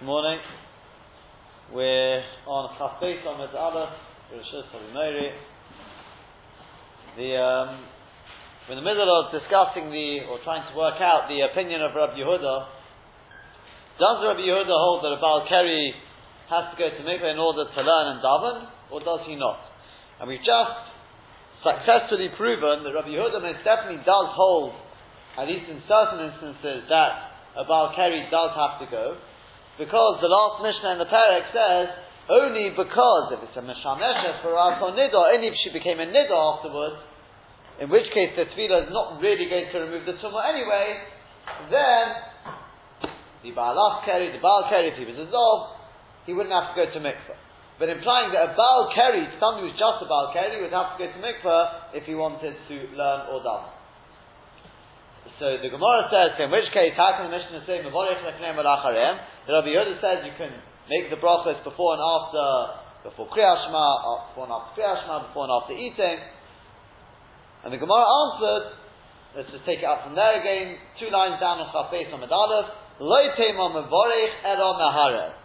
Morning we're on Chafei Samad Aleph, Rishus Harimeri. The um, we're in the middle of discussing the or trying to work out the opinion of Rabbi Yehuda. Does Rabbi Yehuda hold that a Baal Keri has to go to mikveh in order to learn and daven, or does he not? And we've just successfully proven that Rabbi Yehuda most definitely does hold, at least in certain instances, that a Baal Keri does have to go. Because the last Mishnah in the Perek says, only because if it's a Mishameshet for us or Nidor, only if she became a Nidor afterwards, in which case the Tefillah is not really going to remove the Tumah anyway, then the Baalach Keri, the Baal Keri, if he was dissolved, he wouldn't have to go to mikveh. But implying that a Baal Keri, somebody who's just a Baal Keri, would have to go to mikveh if he wanted to learn or daven. So the Gemara says, in which case, how can the Mishnah say, Mevorech lefnei malacharem? The Rabbi Yehuda says you can make the brachas before and after, before Kriyat Shema, uh, before and after Kriyat Shema, before and after eating. And the Gemara answered, let's just take it up from there again, two lines down on Chafei Samad Aleph, Loi tema mevorech ero maharev.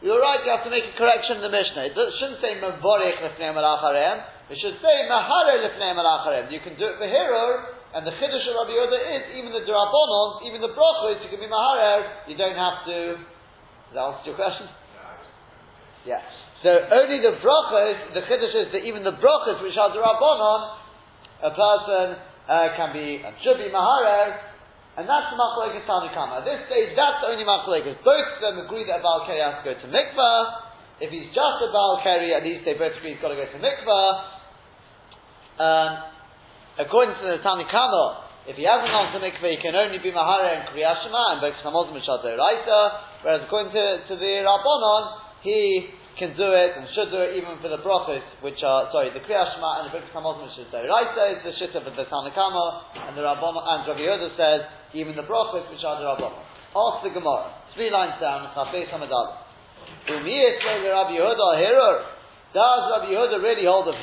You're right, you have to make a correction in the Mishnah. It shouldn't say mevorech lefnei malacharem, it should say mahare lefnei malacharem. You can do it for hero, and the chiddush of Rabbi Yehuda is even the drabonon, even the brachos, you can be maharer. You don't have to. Does that answer your question? Yeah. So only the brachos, the chiddush is that even the brachos which are drabonon, a person uh, can be and should be maharer, and that's the machlekes Tanakama. At this stage, that's the only machlekes. Both of them agree that a Baal Keri has to go to mikvah. If he's just a Baal Keri, at least they both agree he's got to go to mikvah. Um, according to the Tanakama, if he hasn't gone to mikveh, he can only be Mahara and Kriyashima and Bex Hamozim Raisa, whereas according to, to the Rabbanon, he can do it and should do it even for the brachos, which are, sorry, the Kriyashima and the Bex Hamozim Raisa is the shit of the Tanakama, and the Rabbanon, and Rabbi Yehuda says, even the brachos, which are the Rabbanon. Ask the Gemara, three lines down, Chafei Samadal. Say Rabbi Yehuda Hirur. Does Rabbi Yehuda really hold of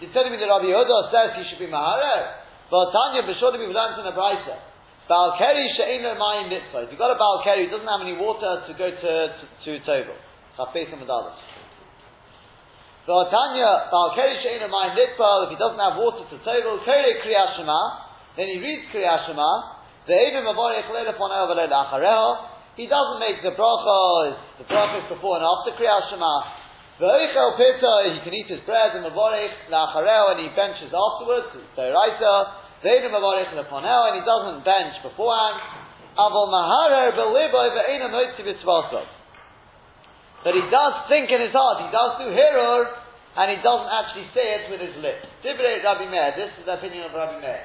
You're telling me that Rabbi Yehuda says he should be Maharer? But Tanya, B'shor to be learned in the Brisa. Baal Keri she'eno mayim mitzvah. If you've got a Baal Keri who doesn't have any water to go to, to, to Tobel. Chafes and Medalas. So Tanya, Baal Keri she'eno mayim mitzvah, if he doesn't have water to Tobel, Keri Kriyat Shema, then he reads Kriyat Shema, the Evim Avorech Leilapon Eovalei Lachareho, he doesn't make the brachas, the brachas before and after Kriyat Shema, V'oichel pita, he can eat his bread and mavorech la'achareo, and he benches afterwards. So raisa, v'einu mavorech leponeo, and he doesn't bench beforehand. Avol maharer belibo v'einu motzi b'tzvasov. But he does think in his heart, he does do hirur, and he doesn't actually say it with his lips. Divrei Rabbi Meir, this is the opinion of Rabbi Meir.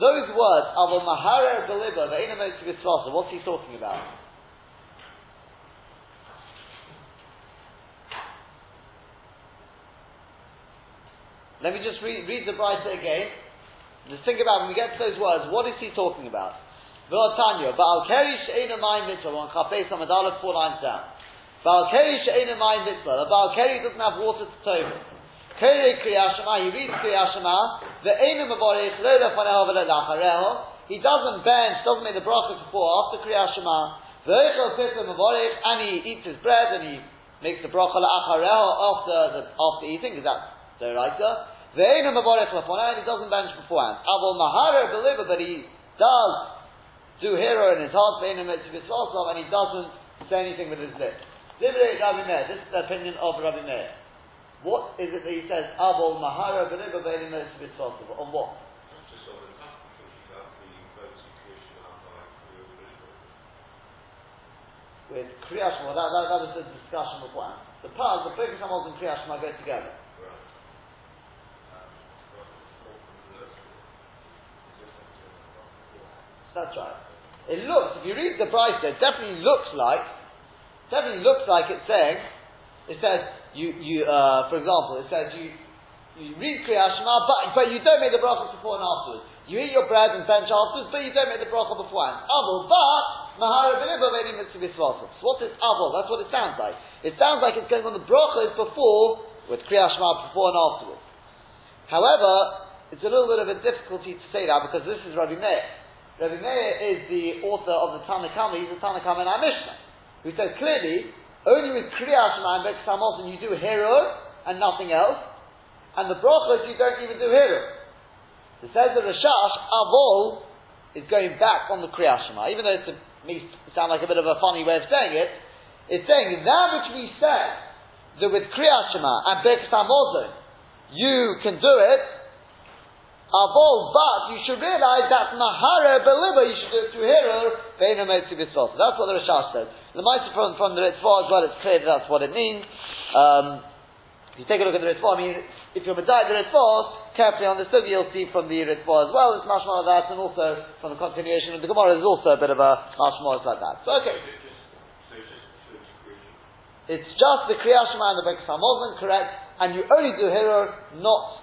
Those words, avol maharer belibo v'einu motzi b'tzvasov, what's he talking about? Let me just read, read the Brisa again. Just think about when we get to those words, what is he talking about? V'otanya, Baal Keri she'ena mayim mitzvah, on Chafei Samadalef, four lines down. Baal Keri she'ena mayim mitzvah, the Baal Keri doesn't have water to tovel. Keri Kriyashama, he reads Kriyashama, ve'ena maborech, lo lefaneho ve'le'lachareho, he doesn't bench, doesn't make the bracha before, after Kriyashama, ve'echel pita maborech, and he eats his bread, and he makes the bracha la'achareho after, after eating, because that's the right Ve'enu mavarech and he doesn't bench beforehand. Avol maharer believer, but he does do hero in his heart, ve'enu mitzvah and he doesn't say anything with his lips. Divrei Rabbi Meir, this is the opinion of Rabbi Meir. What is it that he says, Avol maharer believer, ve'enu mitzvah On what? With Kriyashma, that, that, that was the discussion before. The part, the Birkas Hamaz and Kriyashma go together. That's right. It looks, if you read the price there, it definitely looks like, definitely looks like it's saying, it says, you, you, uh, for example, it says you, you read Kriyat Shema, but, but you don't make the bracha before and afterwards. You eat your bread and bench afterwards, but you don't make the bracha beforehand. Avol, but, Mahara Beliba Veni Mitzvah What is Avol? That's what it sounds like. It sounds like it's going on the bracha is before, with Kriyat Shema before and afterwards. However, it's a little bit of a difficulty to say that because this is Rabbi Meir. Rabbi Meir is the author of the Tanakama, he's the Tanakama in our Mishnah. who says clearly, only with Kriya Shema and Birkas Hamazon you do hero and nothing else, and the brachos you don't even do hero. It says that the Rashash, Avol, is going back on the Kriya Shema, even though it may sound like a bit of a funny way of saying it, it's saying that which we said, that with Kriya Shema and Hamazon, you can do it, Avol, but you should realize that Mahara Beliba, you should do it through Hero, Beinu Motzi B'Tzvot. That's what the Rashash says. The Mitzvah from, from the Ritva as well, it's clear that that's what it means. Um, if you take a look at the Ritva, I mean, if you're Medai the Ritva, carefully understood, you'll see from the Ritva as well, it's mashma of that, and also from the continuation of the Gemara, there's also a bit of a mashma like that. So, okay. It's just the Kriyat Shema and the Birkas Hamazon, correct, and you only do Hero, not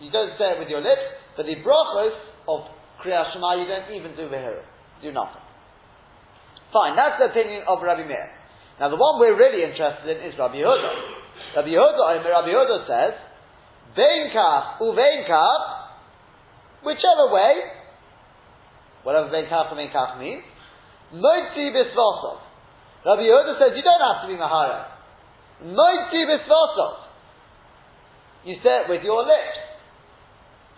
you don't say it with your lips, but the brachos of Kriyat Shema, you don't even do Vehira. Do nothing. Fine, that's the opinion of Rabbi Meir. Now the one we're really interested in is Rabbi Yehuda. Rabbi Yehuda, Rabbi Yehuda says, Vein kaf uvein kaf, whichever way, whatever vein kaf and vein kaf means, moitzi bisvosov. Rabbi Yehuda says you don't have to be mahara. Moitzi bisvosov. You say it with your lips.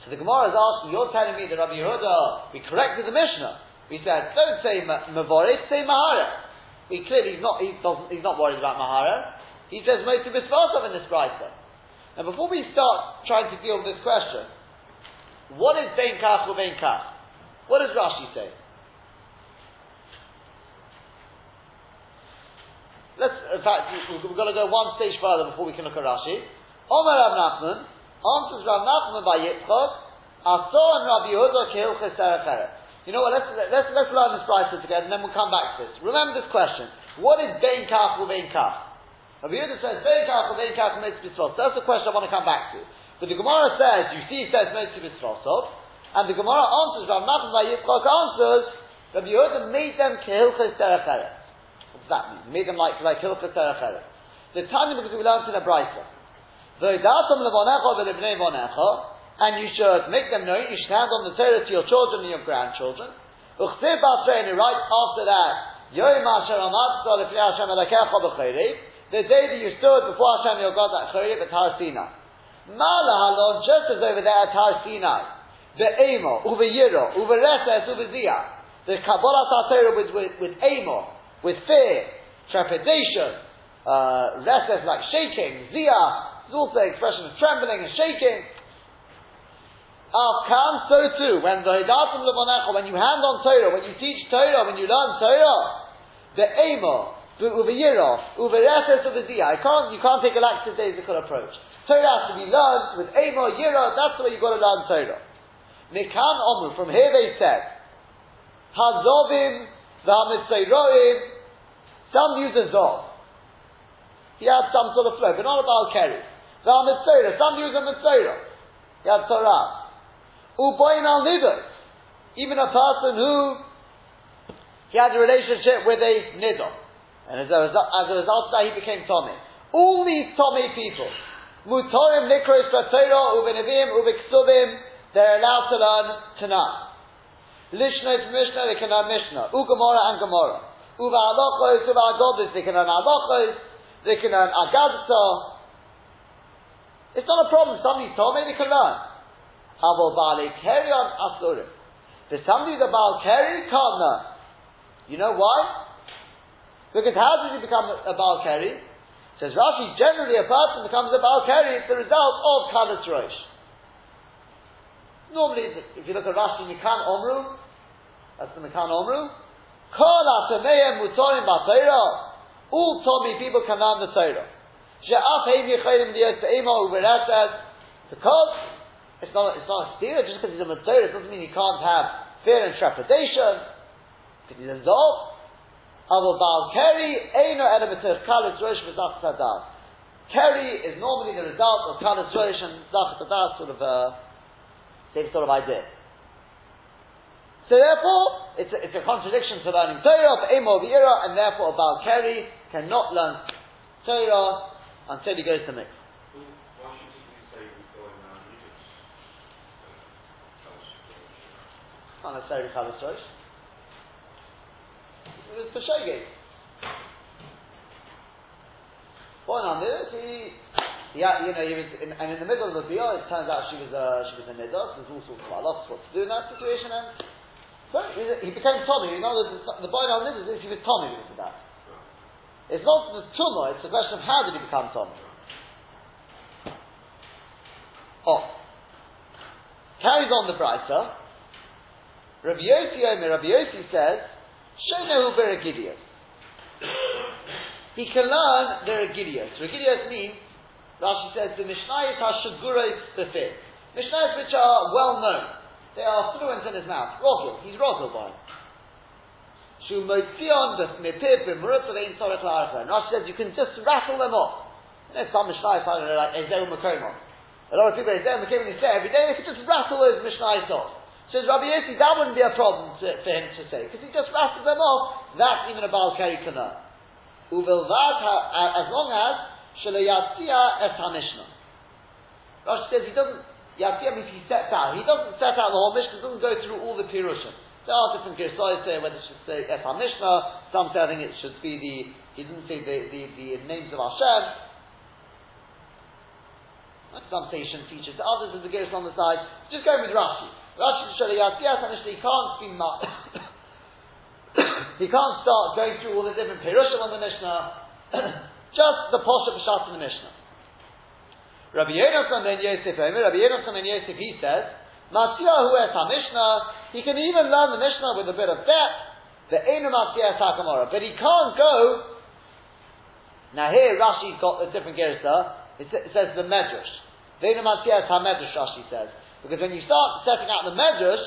So the Gemara is asking, you're telling me that Rabbi Yehuda, we corrected the Mishnah. We said, don't say Mavoris, say Mahara. He clearly he's not, he doesn't, he's not worried about Mahara. He says most of his in this brisa. Now before we start trying to deal with this question, what is Bein Kach or Bein Kach? What does Rashi say? Let's, in fact, we've got to go one stage further before we can look at Rashi. Omar Rav Nachman, Answers Rav Nachman by Yitzchok, Asor and Rabbi Yehuda Kehilches You know what? Let's, let's, let's learn this brisa together, and then we'll come back to this. Remember this question: What is Bein Kaf or Bein Kaf? Rabbi Yehuda says Bein Kaf or Bein Kaf Mitzvah So that's the question I want to come back to. But the Gemara says, you see, it says Mitzvah and the Gemara answers Rav Nachman by Yitzchok answers Rabbi Yehuda made them Kehilches Teracheret. What does that mean? Made them like like Hilchas Teracheret. The time because we learned in a brisa. And you should make them know, it, you should hand on the Torah to your children and your grandchildren. And right after that, the day that you stood before Hashem your God at Chorib at Har Sinai. Malahalon, just as over there at Har Sinai, the Amo, Uve Yiro, Uve Reses, Uve Ziyah, the Kabbalah Torah with, with, with Amo, with fear, trepidation, uh, Reses like shaking, Ziyah, it's also an expression of trembling and shaking. Afkan, so too, when the Hidatim Levonecha, when you hand on Torah, when you teach Torah, when you learn Torah, the Emo, Uvayirah, Uvareses Uvaziyah, can't, you can't take a lackadaisical approach. Torah has to be learned with Emo, Yirah, that's the way you've got to learn Torah. Nikan Omu, from here they said, Hazovim, V'hamitzayroim, some use a Zov. He had some sort of flow, but not about Kerry. The mitzvah. Some use a mitzvah. Have Torah. Uboin al nidus. Even a person who he had a relationship with a nidor. And as a result, as a result of that, he became Tommy. All these Tommy people, Mutorim, Nikros, Torah, Ubenevim, Ubeksubim, they're allowed to learn Tanakh. Lishna is Mishnah, they can learn Mishnah. Ugamora and Gemara. Uva Halachos, Uva Agodis, they can learn Halachos, they can learn Agadsa, it's not a problem. Somebody told me they can learn. Avo Bali carry on Asurim. There's somebody the Baal carry can't learn. You know why? Because how does he become a Baal carry? Says Rashi, generally a person becomes a Baal carry, it's the result of Kadas Rosh. Normally, if you look at Rashi Mikan Omru, that's the Mikan Omru, Kol Atameim Mutorim Ba'Torah, all Tommy people can learn the Torah. Oh, because it's not, it's not a steer, just because he's a Matzor, doesn't mean he can't have fear and trepidation. Because he's a Zol. Avo Baal Keri, Eino Erebetir Kalis Rosh V'Zach Sadat. Keri is normally the result of Kalis Rosh and Zach Sadat, sort of a, same sort of idea. So therefore, it's a, it's a contradiction to learning Torah, of Emo V'Ira, and therefore Baal Keri cannot learn Torah until he goes to mix. Not necessarily Chalas Rosh. It's for Shogeg. Point on this, he, he, you know, he was, in, and in the middle of the bia, it turns out she was a, she was a nidos, there's all sorts of halachs what to do in that situation, and so he, became Tommy. You know, the, the point on this is he was Tommy because of that. It's not the tumor, it's the question of how did he become Tommy. Oh. Carries on the brighter. Rabbi Yossi Omer, Rabbi Yossi says, Shonehu Beragidios. He can learn the Regidios. Regidios means, Rashi says, the Mishnayos HaShaguros Befit. Mishnayos which are well known. They are fluent in his mouth. Rogel. He's Rogel by Motzion Mepib B'Murutz Ve'in Tzorech La'archa. And Rashi says you can just rattle them off. You know, some Mishnayos are like Ezeu Makomon. A lot of people Ezeu Makomon, they say every day, they can just rattle those Mishnayos off. Says Rabbi Yossi, that wouldn't be a problem to, for him to say, because he just rattles them off. That's even a Baal Keri learn. Uvilvad, as long as Shalayatzia es HaMishnah. Rashi says he doesn't, Yatzia means he sets out. He doesn't set out the whole Mishnah, he doesn't go through all the Pirushim. There are different Girsayas say whether it should say Es HaMishnah, some say I think it should be the, he didn't say the, the, the names of Hashem. Some say he shouldn't teach it to others as the Girs on the side. Just going with Rashi. Rashi to Shalayatzia es HaMishnah, he can't be he can't start going through all the different Perushim on the Mishnah, just the Posha Pshat in the Mishnah. Rabbi Yonasan ben Yosef, Rabbi Yonasan ben Yosef, he says, Matziah hu es ha-Mishnah, he can even learn the Mishnah with a bit of depth, the Einu Matziah es but he can't go, now here Rashi's got a different gersa, it, says the Medrash. The Einu Matziah es ha-Medrash, Rashi says. Because when you start setting out the Medrash,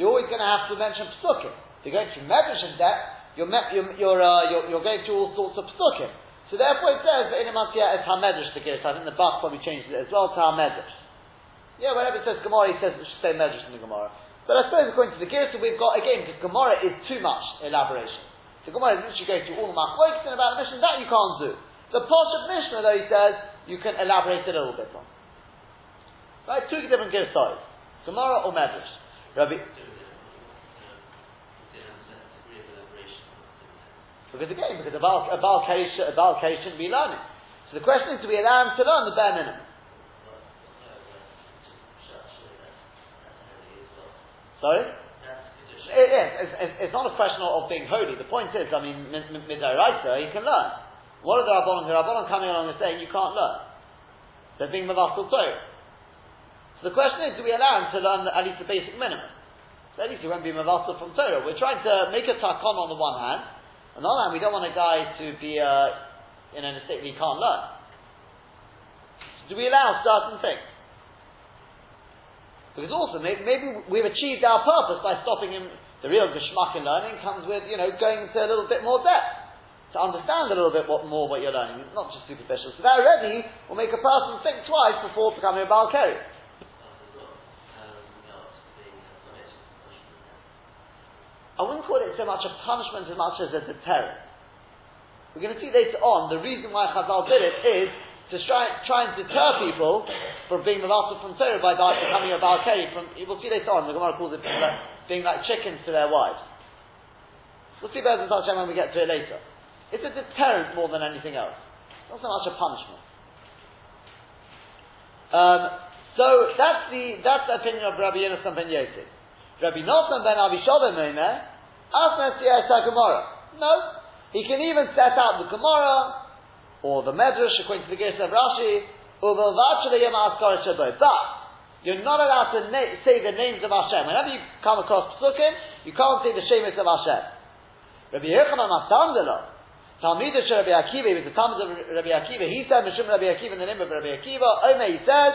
you're always going to have to mention Psukim you're going through Medrash in depth, you're, you're, you're, uh, you're, you're, going through all sorts of psukim. So therefore it says that in Amatia is HaMedrash the Giris. I think the Bach probably changed it as well to HaMedrash. Yeah, whenever it says Gemara, he says it should say Medrash in the Gemara. But I suppose according to the Giris we've got, again, because Gemara is too much elaboration. So Gemara is literally going through all the Machloiks and about the Mishnah, that you can't do. The Posh of Mishnah, though, he says, you can elaborate a little bit on. Right, two different Giris Gemara or Medrash. Rabbi, Because again, because a Baal, case shouldn't be learning. So the question is, do we allow him to learn the bare minimum? Sorry? It, yes, it's, it's, not a question of being holy. The point is, I mean, midairaisa, he can learn. What are the Rabbanon? The Rabbanon coming along and saying you can't learn. They're being Mavasal Torah. So the question is, do we allow him to learn at least the basic minimum? So at least he won't be Mavasal from Torah. We're trying to make a takon on the one hand, on the other hand, we don't want a guy to be uh, in a state that he can't learn. So do we allow certain things? Because also, maybe, we've achieved our purpose by stopping him. The real geschmack in learning comes with, you know, going into a little bit more depth. To understand a little bit what, more what you're learning, not just superficial. So that already will make a person think twice before becoming a Baal Keri. I wouldn't call it so much a punishment as much as a deterrent. We're going to see later on the reason why Chazal did it is to try, try and deter people from being Mavassal from Torah by becoming a Baal Keri. From we'll see later on. The Gemara calls it being like, chickens to their wives. We'll see better when we get to it later. It's a deterrent more than anything else. Not so much a punishment. Um, so that's the that's the opinion of Rabbi Yonasan ben Yosef. Rabbi Nosson ben Avishalom Omer, Asna Gemara. No, he can even set out the Gemara or the Medrash according to the Gersa of Rashi, but you're not allowed to na- say the names of Hashem. Whenever you come across Psukim, you can't say the Shemus of Hashem. Rabbi Yechanan Masandela, Talmud of Rabbi Akiva, he was the Talmud of Rabbi Akiva, he said, Mishum Rabbi Akiva in the name of Rabbi Akiva, Omer, he says,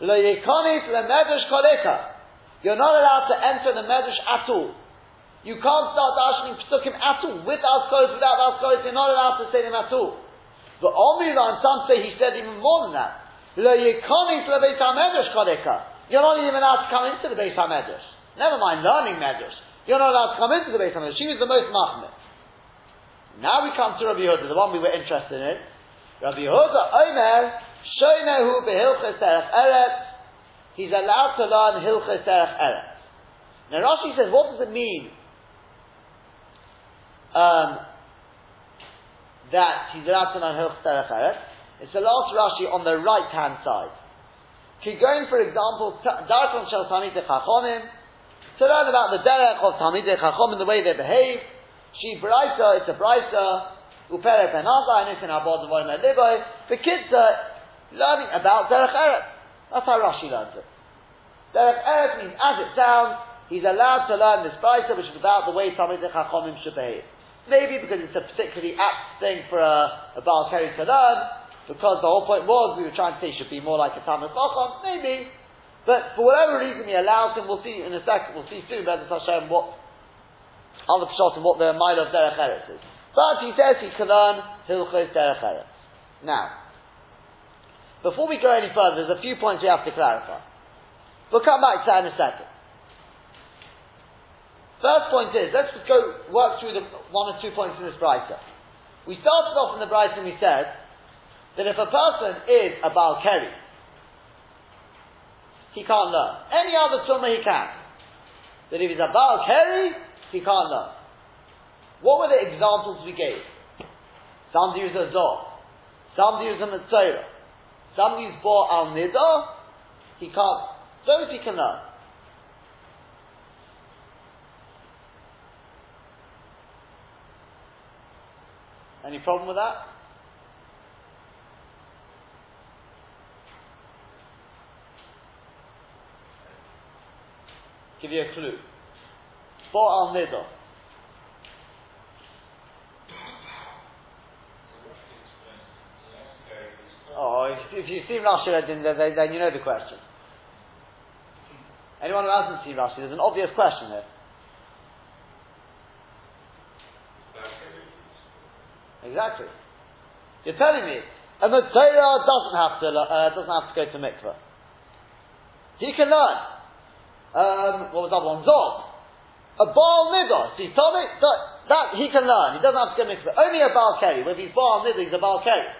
Lo Yekonis Le Medrash Koleka. You're not allowed to enter the Medrash at all. You can't start darshaning psukim at all. With Askos, without Askos, you're not allowed to say them at all. The Omira, and some say he said even more than that. You're not even allowed to come into the Beis HaMedrash. Never mind learning Medrash. You're not allowed to come into the Beis HaMedrash. She was the most machmir. Now we come to Rabbi Yehuda, the one we were interested in. Rabbi Yehuda, Omer, Shoinehu behilches derech eretz, he's allowed to learn Hilchas Derech Eretz. Now Rashi says, what does it mean? Um, that he's allowed to learn Hilch Derech Eretz. It's the last Rashi on the right hand side. Keep going, for example, Darkon Shel Talmidei Chachomim, to learn about the Derech of Talmidei Chachomim, the way they behave. She Braisa, it's a Braisa, Uperet Enaza, and it's in Abod Devorim Eliboy. The kids are learning about Derech Eretz. That's how Rashi learns it. Derech Eretz means as it sounds, he's allowed to learn this Braisa, which is about the way Talmidei Chachomim should behave. Maybe because it's a particularly apt thing for a, a Baal Keri to learn, because the whole point was we were trying to say should be more like a Talmud Chacham, maybe. But for whatever reason he allows him, we'll see in a second, we'll see soon, Bezat Hashem, what other and what the mile of Derech is. But he says he can learn Hilchos Derech Eretz. Now, before we go any further, there's a few points we have to clarify. We'll come back to that in a second. First point is, let's go work through the one or two points in this Brisa. We started off in the Brisa and we said that if a person is a Baal Keri, he can't learn. Any other Tumah he can. That if he's a Baal Keri, he can't learn. What were the examples we gave? Some use a Zoh. Some use a Mitzvah. Some use Bo Al Nida. He can't. Those he can learn. Any problem with that? Give you a clue. For al nidor. Oh, if, you've seen Rashi, then, then, then you know the question. Anyone who hasn't seen Rashi, there's an obvious question here. Exactly. You're telling me a Torah doesn't have to uh, doesn't have to go to mikveh. He can learn. Um, what was that one? Zog. A Baal Nidor. See, Tommy, that, that he can learn. He doesn't have to go mixed. Only a Baal Keri. If he's Baal Nidor, he's a Baal Keri.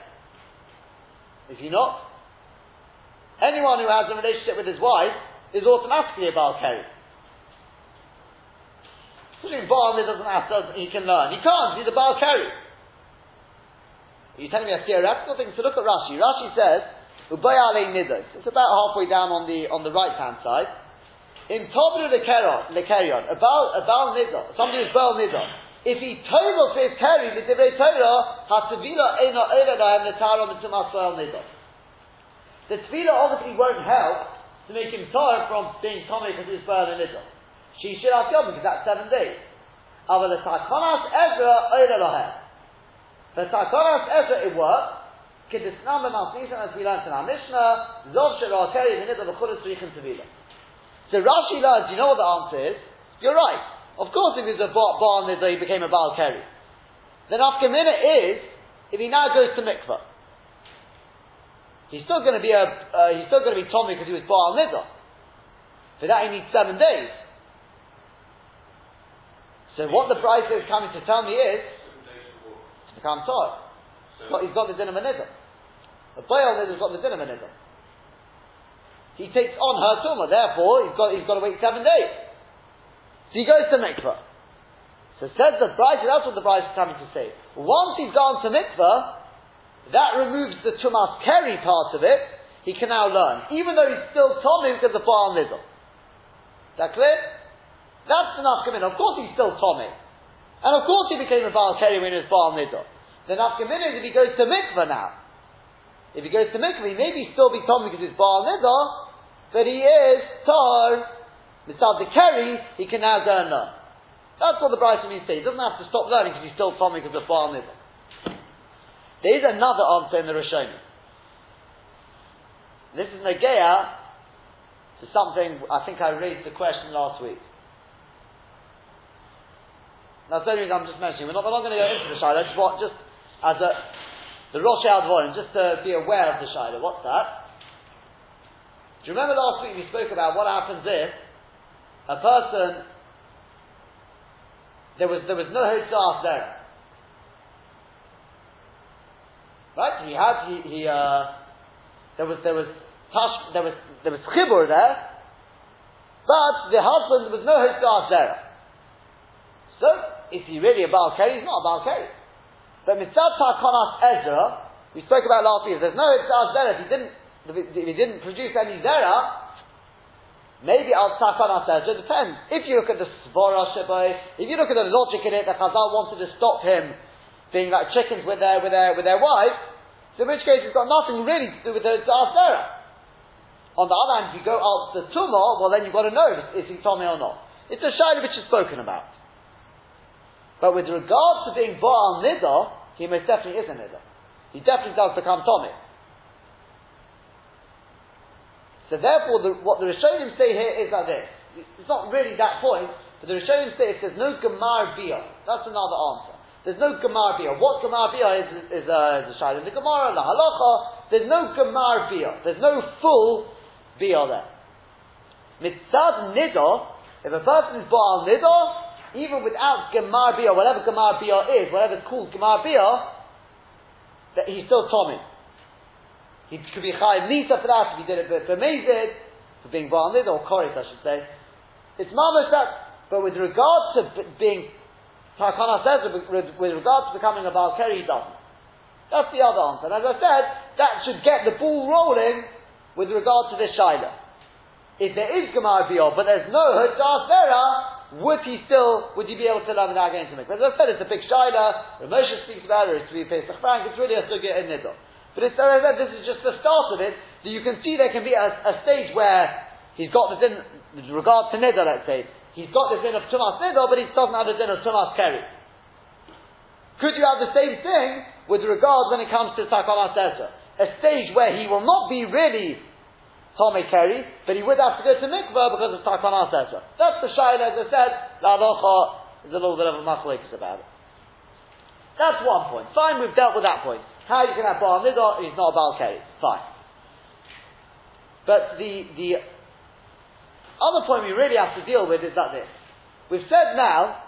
Is he not? Anyone who has a relationship with his wife is automatically a Baal Keri. Nidor doesn't have to, he can learn. He can't. He's a Baal Keri. Are telling me a theoretical thing? So look at Rashi. Rashi says, Ubayale Nidos. It's about halfway down on the on the right hand side. In Tobru Lekerion, about about Nidor, somebody who's Baal Nidor, if he total says carry the divrei Torah, hatavila ena ela lahem netara mitzumas Baal Nidor. The tefillah obviously won't help to make him tired from being Tommy because he's Baal Nidor. She should have Yom because that's seven days. Aval Takonas Ezra ela For Takonas Ezra it works. Kedisnam b'malsnisan as we learned in our Mishnah, Zov Shera Keri the v'chulis Richin Tevila. So Rashi learns, you know what the answer is? You're right. Of course, if he's a Baal Nidra, he became a Baal Keri. Then Afkamina is, if he now goes to mikvah, he's still going to be a, uh, he's still going to be Tommy because he was Baal Nidra. For that he needs seven days. So what the price is coming to tell me is, become Torah. So he's got the din of a The Nidra has got the din of a he takes on her tumah. Therefore, he's got, he's got to wait seven days. So he goes to mikvah. So says the bride, that's what the bride is coming to say. Once he's gone to mikvah, that removes the tumas keri part of it. He can now learn, even though he's still Tommy because of Baal Nidl. Is that clear? That's enough coming. Of course, he's still Tommy, and of course, he became a Baal Keri when he was Baal Nidl. The nafkamin is if he goes to mikvah now. If he goes to mikvah, he maybe still be Tommy because he's Baal Nidl, but he is tar, mitzad the keri, he can now go and learn. That's what the Bryson means to say. He doesn't have to stop learning because he's still Tommy because of Baal Nidl. There is another answer in the Rishonim. This is Nageya to something I think I raised the question last week. That's the reason I'm just mentioning. We're not, we're not going to go into the Shiloh, just, what, just as a, the Rosh Dvorim, just to be aware of the Shiloh. What's that? Do you remember last week we spoke about what happens if a person there was there was no Hitzah there. Right? He had he, he uh, there was there was tash, there was there was chibur there, but the husband there was no Hitzah there. So is he really a Baal He's not a Baal But mitzvah takonas Ezra, we spoke about last week. There's no mitzvah zera. If he didn't, if he didn't produce any zera, maybe al takonas Ezra depends. If you look at the svara shabai, if you look at the logic in it, that Chazal wanted to stop him being like chickens with their with their with their wife. So in which case, it's got nothing really to do with the zera. On the other hand, if you go out the tumah, well then you've got to know if, he told me or not. It's a shayla which is spoken about. But with regards to being Baal Niddah, he most definitely is a Niddah. He definitely does become Tommy. So therefore, the, what the Rishonim say here is like this. It's not really that point, but the Rishonim say if there's no Gemar Bia, that's another answer. There's no Gemar Bia. What Gemar Bia is, is, uh, is a Shayla. The Gemara, the Halacha, there's no Gemar Bia. There's no full Bia there. Mitzad Niddah, if a person is Baal Niddah, even without Gemar Bia, whatever Gemar Bia is, whatever it's called Gemar Bia, that he's still Tommy. He could be Chayiv Nisa for that if he did it for Mezid, for being bonded, or Koris, I should say. It's Mamash that, but with regard to b- being, Takana says, with, with regard to becoming a Baal Keri, he doesn't. That's the other answer. And as I said, that should get the ball rolling with regard to this Shaila. If there is Gemar Bia, but there's no Huddas Vera, would he still, would he be able to allow an again to make? As I said, it's a big shaila, Ramosha speaks about it, it's to Pesach Frank, it's really a sugya in Niddah. But it's, as I said, this is just the start of it, so you can see there can be a, a stage where he's got this in, with regard to Niddah, let's say, he's got this in of Tumas Niddah, but he doesn't have the din of Tumas Keri. Could you have the same thing with regard when it comes to Takana Ezra? A stage where he will not be really Tomei Keri, but he would have to go to mikvah because of Takana Ezra. That's the Shaila, as I said, La is a little bit of a machlekes about it. That's one point. Fine, we've dealt with that point. How you can have Baal Nidor, he's not a Baal Keri. Fine. But the, the other point we really have to deal with is that this. We've said now,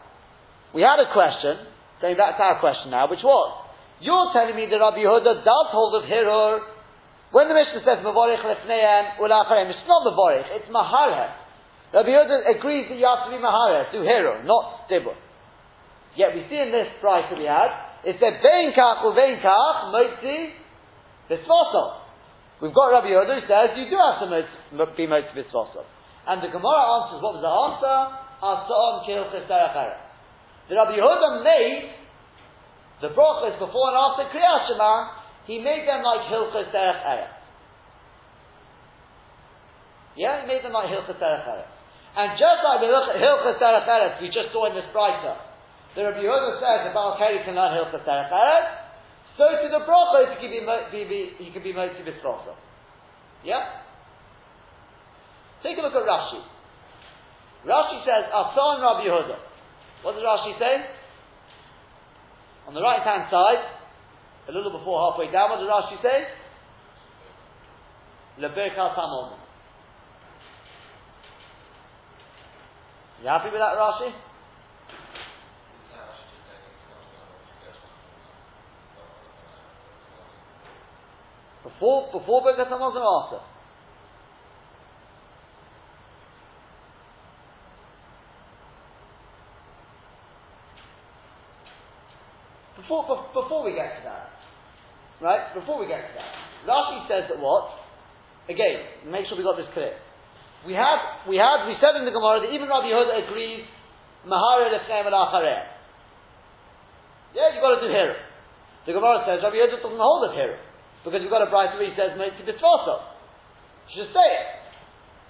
we had a question, going back to our question now, which was, you're telling me that Rabbi Yehuda does hold of Hirur when the Mishnah says Mavorich Lefneim Ulacharem, it's not Mavorich, it's Mahareh. Rabbi Yehuda agrees that you have to be Mahareh, do hero, not Dibur. Yet we see in this price that we had, it said Vein Kach Uvein Kach Motzi Bisvosov. We've got Rabbi Yehuda who says you do have to be Motzi Bisvosov. And the Gemara answers, what was the answer? Asom Kil Chesarachara. The Rabbi Yehuda made the brachas before and after Kriyat Shema he made them like Hilchas Derech Eretz. Yeah, he made them like Hilchas Derech Eretz. And just like the Hilchas Derech Eretz we just saw in this brighter, the Rabbi Yehuda says that Baal Keri can learn Hilchas Derech Eretz, so to the brachos he can be, be, be he can be Motzi. Yeah? Take a look at Rashi. Rashi says, Asan Rabbi Yehuda. What does Rashi say? On the right hand side, a little before halfway down, what does Rashi say? Leberkat Hamon. You happy with that, Rashi? Before, before Birkat Hamon or after? Before, before we get to that, right? Before we get to that, Rashi says that what? Again, make sure we got this clear. We have, we have, we said in the Gemara that even Rabbi Yehuda agrees, Mahara lefneim al Yeah, you've got to do here. The Gemara says Rabbi Yehuda doesn't hold of here because you've got a bright where he says to bitfoso. You should say it.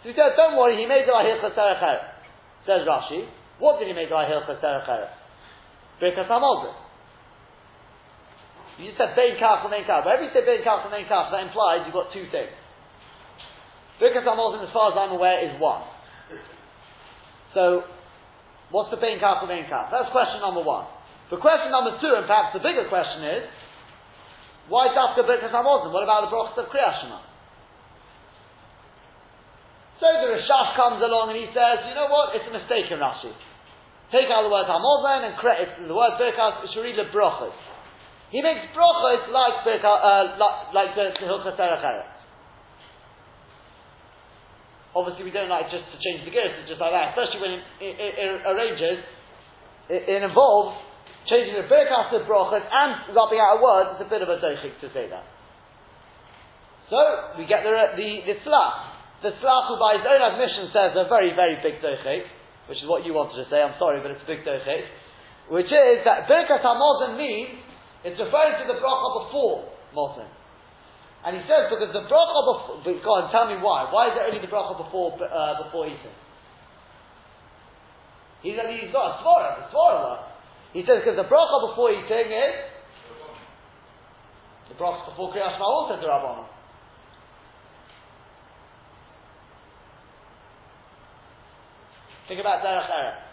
So he says, don't worry, he made the Ahil Says Rashi, what did he make the Ahil Chaserach Birkas Hamazah. You said bein kach and bein kach. Wherever you say bein kach and bein kach, that implies you've got two things. Birkas Hamazon, as far as I'm aware, is one. So, what's the bein kach and bein kach? That's question number one. The question number two, and perhaps the bigger question is, why Dafka Birkas Hamazon? What about the brachas of Kriyashima? So the Rashash comes along and he says, you know what, it's a mistake in Rashi. Take out the word Hamazon and credit the word Birkas, it should read the brachas. He makes brachos like uh, like, the, the Hilchas Obviously, we don't like just to change the gears, just like that, especially when it, it, it arranges, it, it, involves changing the Birkas to Brachas and rubbing out a word, it's a bit of a dochik to say that. So, we get the, the, the slach. The slach who by his own admission says a very, very big dochik, which is what you wanted to say, I'm sorry, but it's a big dochik, which is that Birkas HaMozen means, it's referring to the bracha before Mozen. And he says, because the bracha before, go on, tell me why. Why is it only the bracha before, uh, before eating? He's, he's got a svara, the svara He says, because the bracha before eating is, the bracha before Kriyas also is the Rabbanon. Think about Derech Eretz.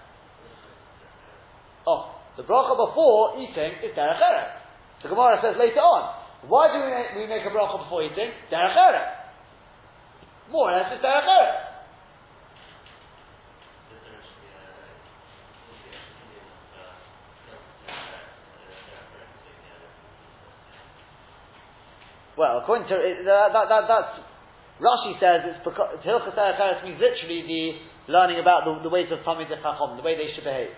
Oh, the bracha before eating is Derech Eretz. The Gemara says later on, why do we make, we make a bracha before eating? Derech Eretz. More or less, it's Derech Eretz. Well, according to that, that, that's Rashi says it's because Hilchas Derech means literally the learning about the, the ways of Chacham, the way they should behave.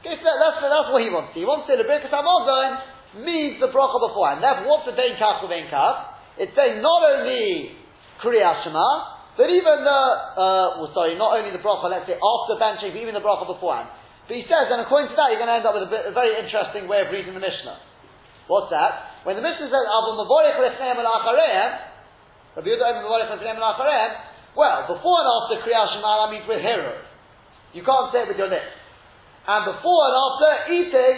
Okay, so that's, that's what he wants. He wants to say the Birkas Hamazon means the bracha beforehand. Therefore, what's the vein kaf the vein kaf? It's saying not only Kriya Shema, but even the, uh, well, sorry, not only the bracha, let's say after benching, but even the bracha beforehand. But he says, and according to that, you're going to end up with a, bit, a very interesting way of reading the Mishnah. What's that? When the Mishnah says, Abu Mavorich Lechneim Alachareim, Rabbi Yehuda Mavorich Lechneim Alachareim, well, before and after Kriya Shema, that means with hero. You can't say it with your lips. And before and after eating,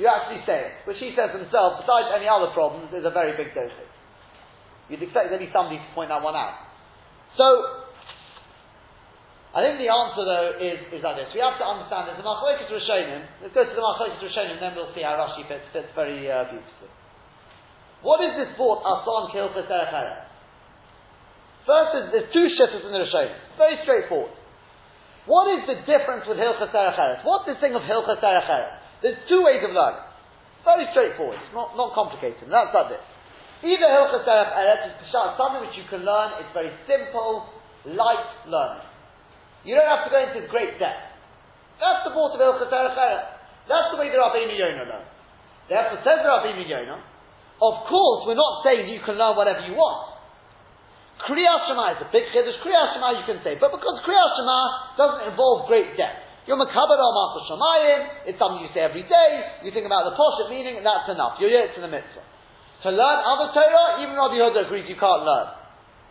you actually say it, which he says himself, besides any other problems, is a very big dosage. You'd expect at least somebody to point that one out. So, I think the answer though is, is like this. We have to understand there's a Machlokes Rishonim. Let's go to the Machlokes Rishonim and then we'll see how Rashi fits, fits very uh, beautifully. What is this bought Asan Kilchas Erech First, there's two shittas in the Rishonim. Very straightforward. What is the difference with Hilchas Erech What's this thing of Hilchas Erech there's two ways of learning. Very straightforward. It's not, not complicated. That's like this. Either Hilchas Derech Eretz is something which you can learn. It's very simple, light learning. You don't have to go into great depth. That's the thought of Hilchas Derech Eretz. That's the way the Rabbeinu Yonah learned. Therefore, says the Rabbeinu Yonah, of course, we're not saying you can learn whatever you want. Kriyas Shema is a big chiddush. Kriyas Shema you can say, but because Kriyas Shema doesn't involve great depth. You're makabar al shamayim. It's something you say every day. You think about the poshut meaning, and that's enough. You're yet to the mitzvah. To learn other Torah, even Rabbi Yehuda agrees you can't learn.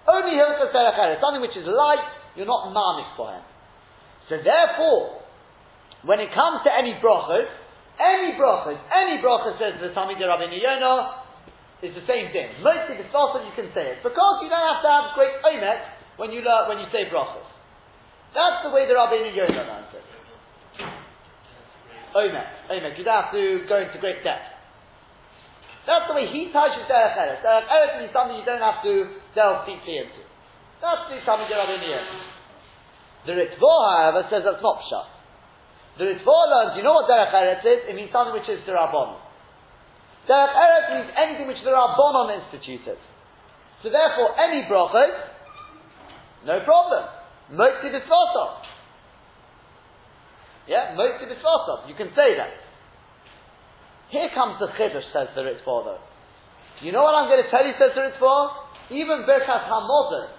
Only Hilchas Derech something which is light, you're not marmik for him. So therefore, when it comes to any brachas, any brachas, any brachas says the Talmid Rabbi Yonah, is the same thing. Mostly the that you can say it because you don't have to have great omet when you learn, when you say brachas. That's the way the Rabbi Yonah learns it. Omer, Omer. You don't have to go into great depth. That's the way he touches Derech Eretz. Derech Eretz is something you don't have to delve deeply into. That's the something you have in the end. The Ritva, however, says that's not pshat. The Ritva learns, you know what Derech Eretz is? It means something which is the Rabbanon. Derech Eretz means anything which the Rabbanon instituted. So therefore, any brachas, no problem. Motzi b'svasov. Yeah, Motzi b'svasov. You can say that. Here comes the chiddush, says the Ritva though. You know what I'm going to tell you, says the Ritva? Even Birkas HaModer,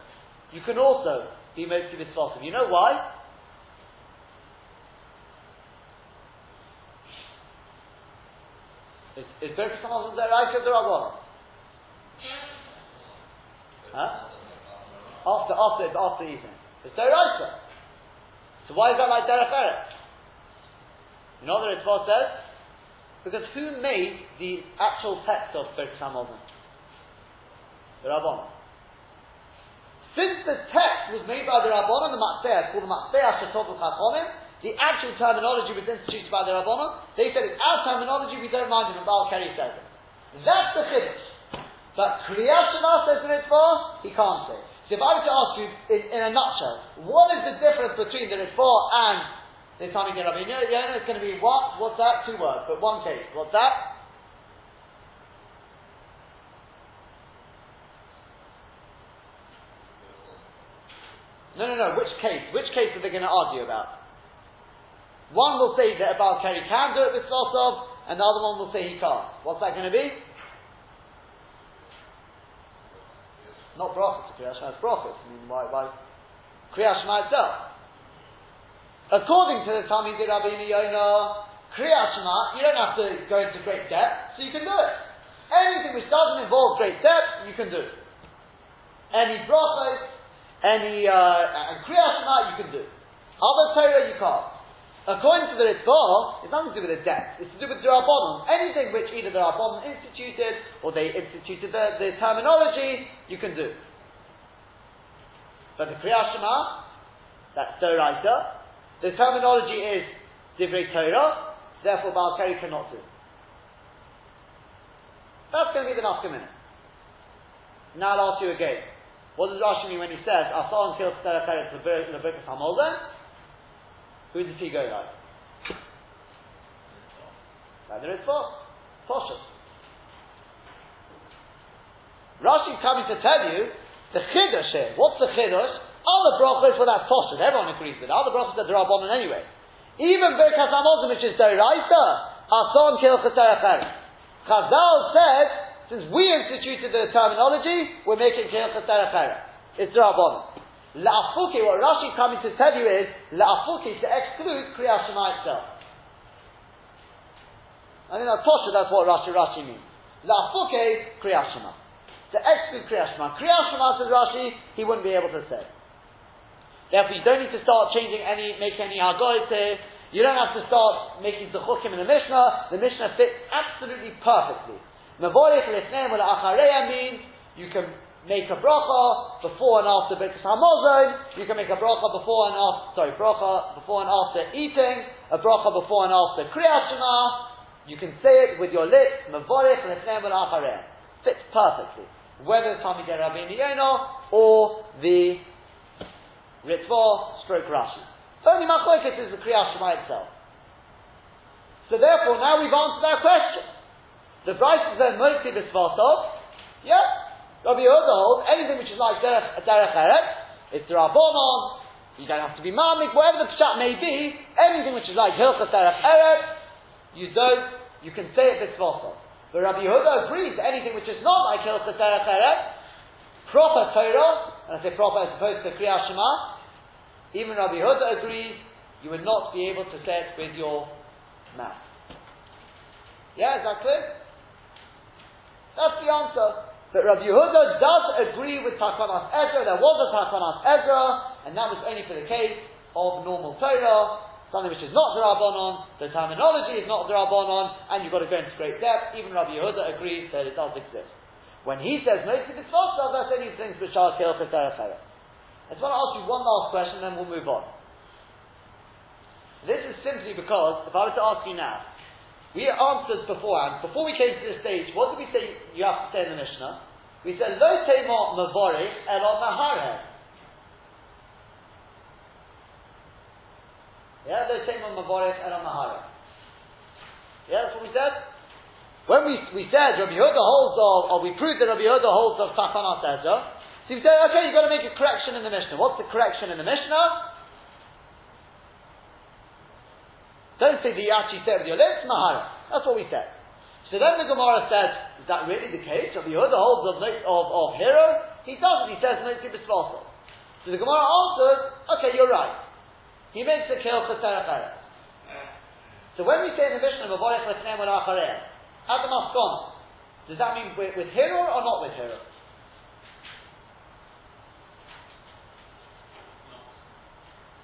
you can also be Motzi b'svasov. You know why? Is, is Birkas HaModer Zeraika the Rabbanah? Huh? After, after, after eating. It's Deraisa. So why is that like Derech? You know what the Ritva says? Because who made the actual text of Birkat Hamazon? The Rabbanon. Since the text was made by the Rabbanon, the Matzeh, called the Matzeh Shetov Chachomim, the actual terminology was instituted by the Rabbanon, they said it's our terminology, we don't mind it, and Baal Keri says it. That's the Chiddush. But Kriyat Shema says the Ritva, he can't say. So if I were to ask you in, in a nutshell, what is the difference between the Ritva and time again, Rabbi Yonah it's going to be what? What's that? Two words, but one case. What's that? No, no, no. Which case? Which case are they going to argue about? One will say that a Keri can do it with Slosov, and the other one will say he can't. What's that going to be? Not bracha, Kriyat Shema, it's bracha. I mean, why, why? Kriyat Shema itself. According to the Talmud Rabbi Yonah, Kriyat Shema, you don't have to go into great depth, so you can do it. Anything which doesn't involve great depth, you can do. Any brachos, any uh, Kriyat Shema, you can do. Other Torah, you can't. According to the Ritva, it's nothing to do with the depth. It's to do with the Rabbanon. Anything which either the Rabbanon instituted or they instituted the, the terminology, you can do. But the Kriyat Shema, that's Doraita. The terminology is Divrei Torah, therefore Baal Keri cannot do. That's going to be the minute. Now I'll ask you again. What does Rashi mean when he says, Asan kills Terech Eretz Levikas Hamolden? Who does he go like? Neither is for Poshut. Rashi coming to tell you the chiddush here. What's the chiddush? All the brachos for that Poshut. Everyone agrees with it. All the brachos are Rabbanon anyway. Even Birkas Hamazon, which is Doraita, Ason Kil Cheserach Chazal said, since we instituted the terminology, we're making Kil Cheserach It's Rabbanon. La'afuki, what Rashi is coming to tell you is, la'afuki, to exclude Kriyat Shema itself. I think that's Tosha, that's what Rashi, Rashi means. La'afuki, Kriyat Shema. To exclude Kriyat Shema. Kriyat Shema, says Rashi, he wouldn't be able to say. Therefore, you don't need to start changing any, make any hagoyes here. You don't have to start making the chukim in the Mishnah. The Mishnah fits absolutely perfectly. Mevorich lefneim means you can make a bracha before and after Birkas Hamazon. You can make a bracha before and after, sorry, bracha before and after eating, a bracha before and after Kriyat Shema. You can say it with your lips, Mavorich Lefnem Achareh. Fits perfectly. Whether it's Talmud Rabbi Yono or the Ritva stroke Rashi. Only Machlokes is the Kriyat Shema itself. So therefore, now we've answered our question. The Bryce is then mostly the Svartov. Yeah, Rabbi Yehuda holds anything which is like derech, derech eretz, it's rabbonon. You don't have to be mamik, whatever the pshat may be. Anything which is like hilchas derech eretz, you don't. You can say it b'tzvosah. But Rabbi Yehuda agrees anything which is not like hilchas derech eretz, proper Torah, and I say proper as opposed to Kriyat Shema, even Rabbi Yehuda agrees you would not be able to say it with your mouth. Yeah, is that clear? That's the answer. But Rabbi Yehuda does agree with Takanas Ezra. There was a Takanas Ezra, and that was only for the case of normal Torah, something which is not the Rabbanon, the terminology is not the Rabbanon, and you've got to go into great depth. Even Rabbi Yehuda agrees that it does exist. When he says it's not, that's only things which are for I just want to ask you one last question, then we'll move on. This is simply because, if I were to ask you now, we answered beforehand, before we came to this stage, what did we say you have to say in the Mishnah? We said, Lo tema mavorich elo mahareh. Yeah, lo tema mavorich elo mahareh. Yeah, that's what we said. When we, we said Rabbi Yehuda holds of, or we proved that Rabbi Yehuda holds of Tafanat Ezra, so we said, okay, you've got to make a correction in the Mishnah. What's the correction in the Mishnah? Don't say actually say with your lips, Mahara. That's what we said. So then the Gemara says, is that really the case? Of the Yehuda holds of, of, of hero? He doesn't. He says no B'Svalsa. So the Gemara answers, okay, you're right. He makes the kill for Terach So when we say in the Mishnah, Mavarech Lechem Achareh, at the Maskon, does that mean with, with hero or not with hero?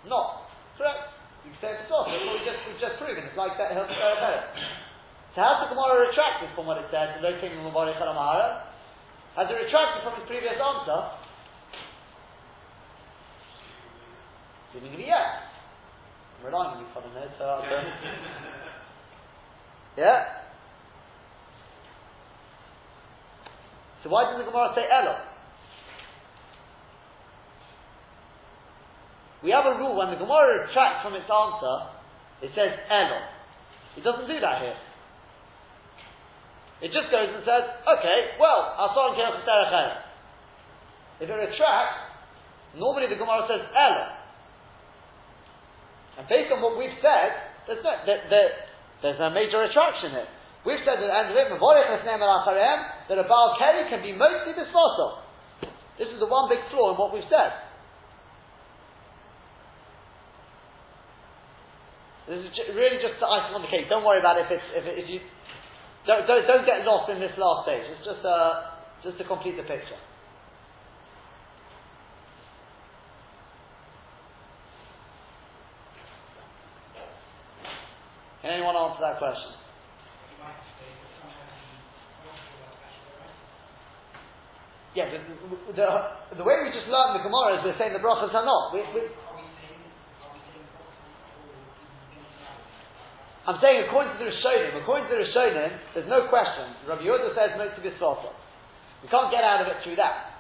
Not. Correct. You can say it's source. That's what we just, we've just proven. It's like that Hilchot uh, Eretz So how's the Gemara retracted from what it said? Lo King Mubarak Halamahara? Has it retracted from its previous answer? Seemingly yes. I'm relying on you for the minute, so I'll Yeah? So why does the Gemara say Elo? We have a rule when the Gemara retracts from its answer, it says Elo. It doesn't do that here. It just goes and says, okay, well, Asan If it retracts, normally the Gemara says Elo. And based on what we've said, There's no, there, there, there's major attraction here. We've said at the end of it, that a Baal Keri can be mostly disposal. This is the one big flaw in what we've said. This is really just the icing on the cake. Don't worry about it if, it's, if, it, if you don't, don't, don't get lost in this last stage. It's just uh, just to complete the picture. Can anyone answer that question? Yeah, the, the, the, way we just learned the Gemara is we're saying the brachas are not. We, we, I'm saying according to the Rishonim, according to the Rishonim, there's no question. Rabbi Yehuda says of his We can't get out of it through that.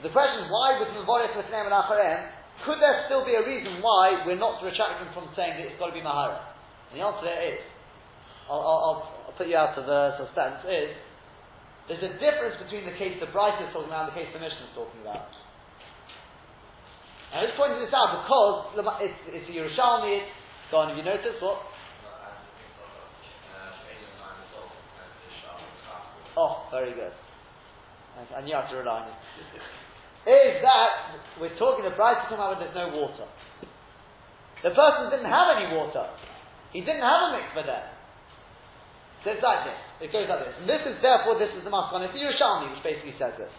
So the question is why with Mavorech with and Acharem, could there still be a reason why we're not retracting from saying that it's got to be Mahara? And the answer is, I'll, I'll, I'll put you out of uh, the suspense, is there's a difference between the case the Bright is talking about and the case the Mishnah is talking about. And let's point this out because it's, it's a Yerushalmi, on, have you noticed what? Oh, very good. I knew I to rely on you. is that we're talking the is talking about when there's no water. The person didn't have any water. He didn't have a mikveh there. So it's like this. It goes like this. And this is therefore this is the Maskon. It's the Yerushalmi which basically says this.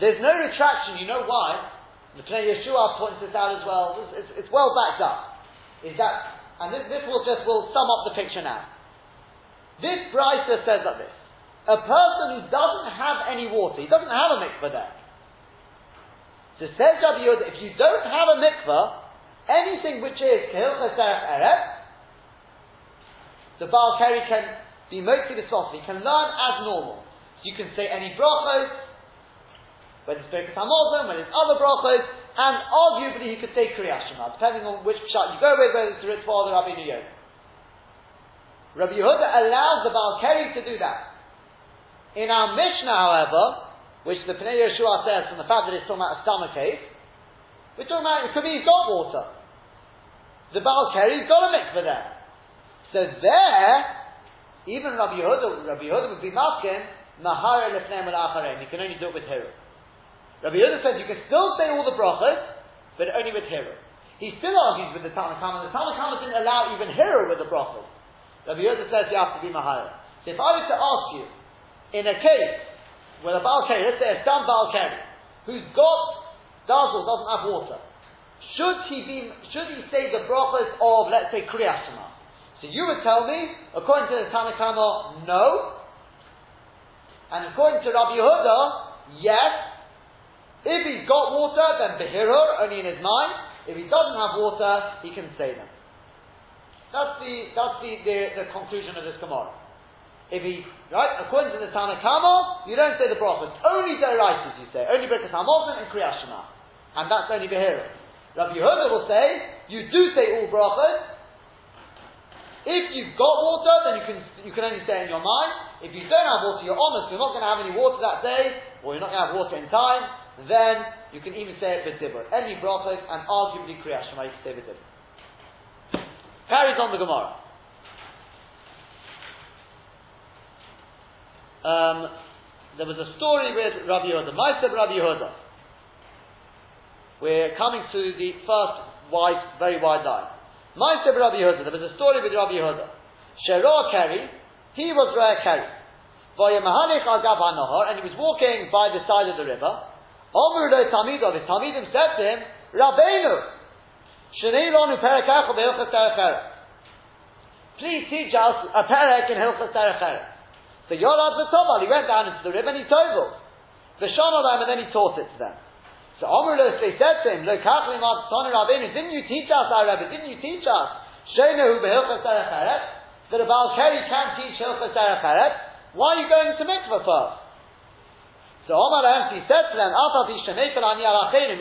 There's no retraction, you know why? The Pnei Yeshua points this out as well. It's, it's, it's well backed up. Is that and this, this will just will sum up the picture now. This Brisa says like this. A person who doesn't have any water, he doesn't have a mikveh there. So says Rabbi Yehuda, if you don't have a mikveh, anything which is kehilchas eret, the Baal Keri can be mostly the He can learn as normal. So you can say any brachos, whether it's Birkas Hamazon, whether it's other brachos, and arguably he could say Kriyas Shema, depending on which pshat you go with, whether it's the Ritva or the Rabbi Yehuda. Rabbi Yehuda allows the Baal Keri to do that. In our Mishnah, however, which the Pnei Yeshua says from the fact that it's talking about a stomach case, we're talking about it could be he's got water. The Baal Keri's got a mikveh there. So there, even Rabbi Yehuda, Rabbi Yehuda would be masking, Mahara lefnem al You can only do it with hero. Rabbi Yehuda says you can still say all the brachas, but only with hero. He still argues with the Tanna Kamma. The Tanna Kamma didn't allow even hero with the brachas. Rabbi Yehuda says you have to be Mahara. So if I were to ask you, in a case where a Baal Keri, let's say a Stam Baal Keri, who's got dazzle, doesn't have water, should he be, should he say the brachas of, let's say, Kriyas so you would tell me, according to the Tanna Kamma, no. And according to Rabbi Yehuda, yes. If he's got water, then behirur, only in his mind. If he doesn't have water, he can say them. That's the that's the, the, the conclusion of this Gemara. If he right, according to the Tanna Kamma, you don't say the prophets. Only Deritis you say. Only Birkas Hamazon and Kriyas Shema. And that's only behirur. Rabbi Yehuda will say, you do say all brachas, if you've got water, then you can you can only say in your mind. If you don't have water, you're honest, you're not going to have any water that day, or you're not going to have water in time, then you can even say it b'dibur. Any brachos and arguably kriyas shema, you can say b'dibur. Carries on the Gemara. Um, there was a story with Rabbi Yehuda, Ma'aser Rabbi Yehuda. We're coming to the first wide, very wide line. Ma'aser Rabbi Yehuda. There was a story with Rabbi Yehuda. Shera Keri, he was Ra Keri. Vayamahanich al Gav and he was walking by the side of the river. Omer lo Talmidov, his Talmidim said to him, Rabbeinu, Please teach us a perek in Hilchas Derech So Yorad v'Tobal, he went down into the river and he told The Shonodam, and then he taught it to them. So Amrullah, they said to him, didn't you teach us, our Rebbe, didn't you teach us, Shenahu behilchas eh? that a Baal Keri can teach hilchas eh? Why are you going to mikvah first? So Omar he said to them,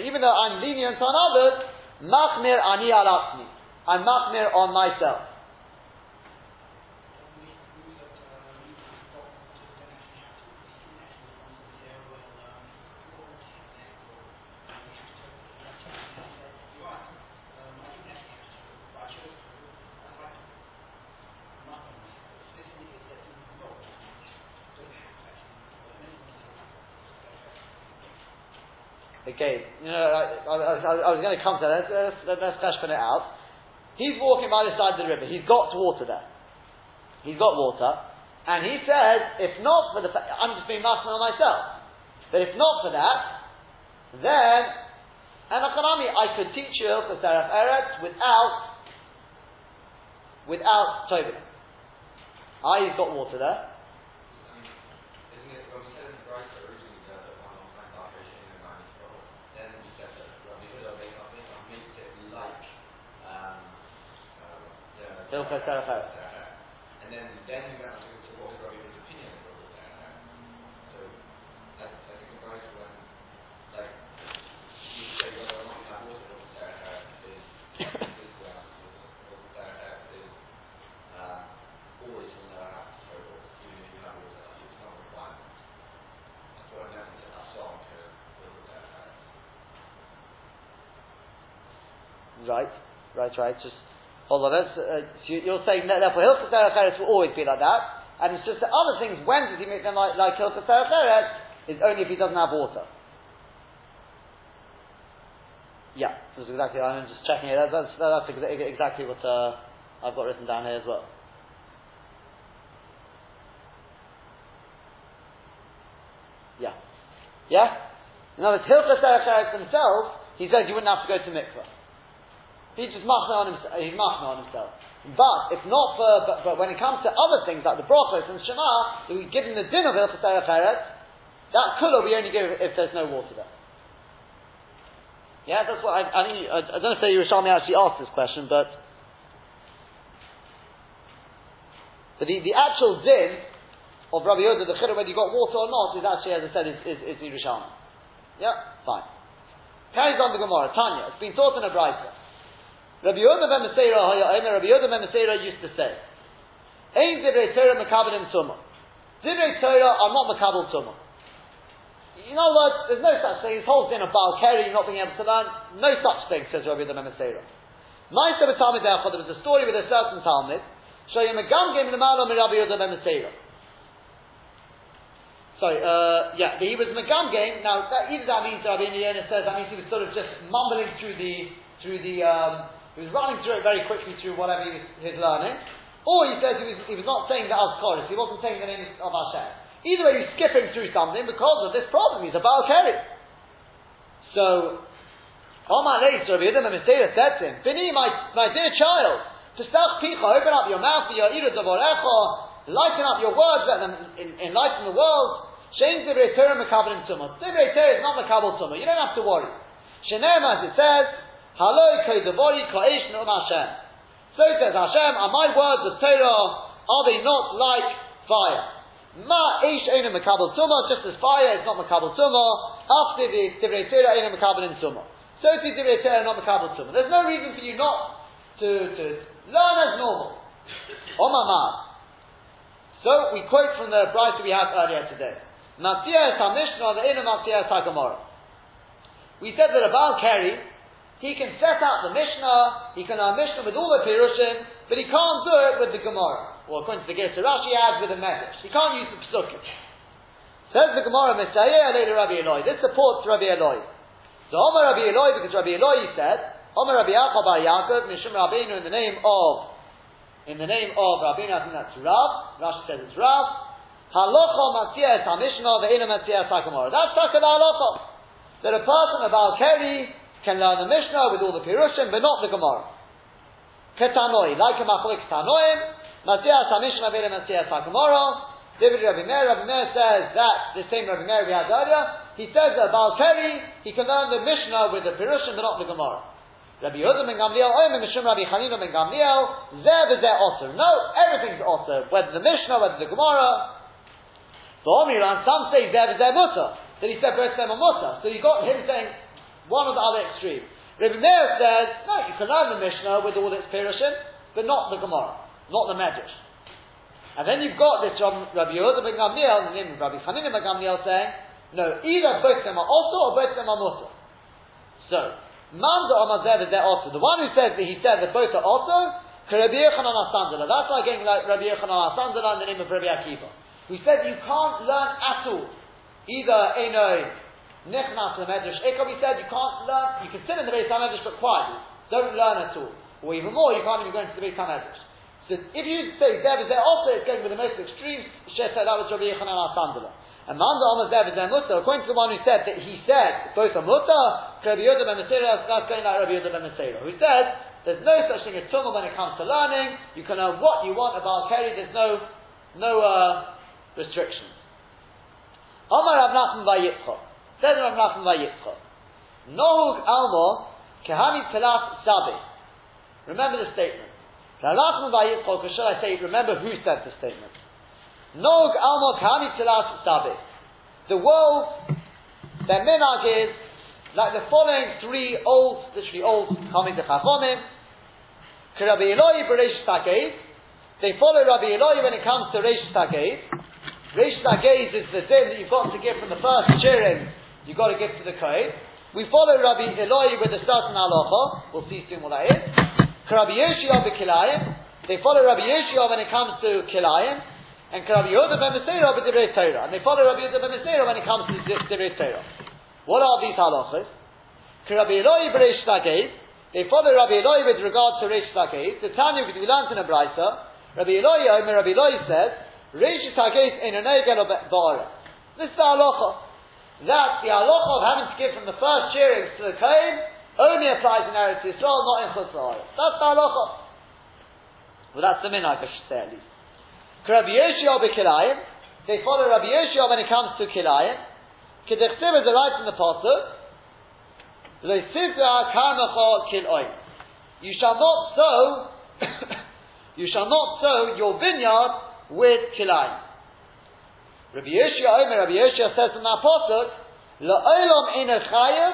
even though I'm lenient on others, machmir ani alatzmi. I'm machmir on myself. Again, you know, I, I, I, I was going to come to that. Let's, let's, let's it out. He's walking by the side of the river. He's got water there. He's got water. And he says, if not for the fact, I'm just being master on myself. But if not for that, then, and I could teach you Hilchas Derech Eretz without, without Tobin. Ah, he's got water there. Hilchas Derech Eretz. And then, then you have to, to what is Rabbi Yehuda's opinion of Hilchas Derech So, I, I think it when, like, you say whether or not you water Hilchas Derech is, is, well, Hilchas Derech is, uh, always will never have to total, even if you have water, it's not a. That's what I meant with a song to Hilchas Derech Right, right, right. Just Hold on, uh, you're saying that therefore Hilchas Derech will always be like that, and it's just that other things, when does he make them like, like Hilchas Derech is only if he doesn't have water. Yeah, that's exactly, I'm just checking it, that's, that's, exactly what uh, I've got written down here as well. Yeah. Yeah? In other words, Hilchas Derech themselves, he says you wouldn't have to go to mikvah. He's just machna on himself. He's machna on himself. But if not for, but, but, when it comes to other things like the brachos and Shema, we give him the din of Hilchas that kula we only give if there's no water there. Yeah, that's what I, I think. I, I don't know if the Yerushalmi actually asked this question, but but the, the actual din of Rabbi Yoda, the chiddush whether you got water or not, is actually, as I said, is, is, is Yerushalmi. Yeah, fine. Carries on the Gemara. Tanya, it's been taught in a brayta. Rabbi Yehuda ben Rabbi Yehuda ben used to say, Ein divrei Torah mekabelim tumah. Divrei Torah are not mekabel tumah. You know what? There's no such thing. This whole thing of Baal Keri not being able to learn, no such thing, says Rabbi Yehuda ben Meseira. Ma'aseh b'talmid there was a story with a certain Talmud, showing a gam game in Rabbi Yehuda ben Meseira. Sorry, uh, yeah, he was Megam game. Now, that, either that means Rabbi Yehuda says that means he was sort of just mumbling through the through the um, he was running through it very quickly through whatever he was, was learning. Or he says he was, he was not saying the Azkoris, he wasn't saying the name of Hashem. Either way, he's skipping through something because of this problem. He's a Baal Keri. So, Omar Reis, Rabbi Yehuda Memisera said to him, Bini, my, my dear child, Testach Picha, open up your mouth, for your Davorecha, lighten up your words, let them enlighten the world. Shein Divrei Torah Mekabel Tumah. Divrei Torah is not Mekabel Tumah. You don't have to worry. Shenem, as it says, Haloi koidavori koish nu'um Hashem. So says Hashem, are my words of Torah, are they not like fire? Ma ish ena makabel tumah, just as fire is not makabel tumah, after the divrei Torah ena makabel in tumah. So is divrei Torah not makabel tumah. There's no reason for you not to, to learn as normal. Omamad. So we quote from the Bryce we had earlier today. Matzia is Mishnah, the inner Matzia is We said that a Baal Keri, he can set out the Mishnah, he can have Mishnah with all the Pirushim, but he can't do it with the Gemara. Or according to the Gemara, Rashi adds with the Medrash. He can't use the Psukim. Says the Gemara, Messiah later Rabbi Eloi. This supports Rabbi Eloi. So Omer Rabbi Eloi, because Rabbi Eloi said, Omer Rabbi Yaakov Yaakov, Mishum Rabbeinu in the name of, in the name of Rabbeinu, I think that's Rav. Rashi says it's Rav. Halacha Matzia HaMishnah, Ve'inu Matzia HaKamara. That's Taka Halacha. That a person about Keri can learn the Mishnah with all the Pirushim, but not the Gemara. Ketanoi, like a Machlik Tanoim, Matias HaMishnah Veda Matias HaGemara, David Rabbi Meir, Rabbi Meir says that, the same Rabbi Meir we had earlier, he says that Baal Keri, he can learn the Mishnah with the Pirushim, but not the Gemara. Rabbi Yehuda ben Gamliel, Oyim Mishum Rabbi Chanina ben Gamliel, Zeh v'zeh also. No, everything's also, whether the Mishnah, whether the Gemara. The Omiran, some say Zeh v'zeh Mutter, that he separates them a Mutter. So you got him saying, one or the other extreme. Rabbi Meir says, no, you can learn the Mishnah with all its Pirushim, but not the Gemara, not the Medrash. And then you've got this from Rabbi Yehuda ben Gamliel, of Rabbi Chanina ben Gamliel saying, no, either both of them are also or both of them are mutter. So, Manda Omazer is there also. The one who says that he said that both are also, Rabbi Yechanan Asandala. That's like getting like Rabbi Yechanan Asandala in the name of Rabbi Akiva. Who said you can't learn at all. Either Enoi Nichnas the Medrash. Ekam, he said, you can't learn, you can sit in the Beis HaMedrash but quietly. Don't learn at all. Or even more, you can't even go into the Beis HaMedrash. So if you say Zev is there also, it's going with the most extreme, Sheh said that was Rabbi Yechanan al-Sandala. And Manda Omer Zev is there Mutter, according to the one who said that he said both are Mutter, Rabbi Yehuda ben Mesera, that's going like Rabbi Yehuda ben Mesera, who says there's no such thing as tumah when it comes to learning, you can learn what you want about Keri, there's no, no uh, restrictions. Omar Rav Nachman bar Yitzchok. Says Rav Nachman bar Yitzchok. Nohug Almo Kehani Telat Sabi. Remember the statement. Rav Nachman bar Yitzchok, or should I say, remember who said the statement. Nohug Almo Kehani Telat Sabi. The world, their minhag is like the following three old, literally old, coming to Chachonim. Rabbi Eloi Beresh Tagev. They follow Rabbi Eloi when it comes to Reish Tagev. Reish Gaze is the din that you've got to give from the first cheering, you've got to give to the Kohen. We follow Rabbi Eloi with a certain halacha, we'll see soon what that is. Rabbi Yoshiya Kilayim, they follow Rabbi Yoshiya when it comes to Kilayim, and Rabbi Yehuda ben Meseira with Divrei Torah, and they follow Rabbi Yehuda ben Meseira when it comes to Divrei Torah. What are these halachas? Rabbi Eloi B'Reish Gaze, they follow Rabbi Eloi with regard to Reish Gaze. The Tanya we learned in a brisa, Rabbi Eloi, Rabbi Eloi says, Reish Tages in an Ba'ara. This is the halacha. That the halacha of having to give from the first cheerings to the Kohen only applies in Eretz Yisrael, not in Chutz That's the halacha. Well, that's the minhag, I should say at least. Rabbi Yoshiya b'kilayim, they follow Rabbi Yoshiya when it comes to kilayim. Kedechtiv is the right in the pasuk. You shall not sow, you shall not sow your vineyard with kilayim. Rabbi Yoshiya Omer, Rabbi Yoshiya says in that pasuk, La'olam ina chayev,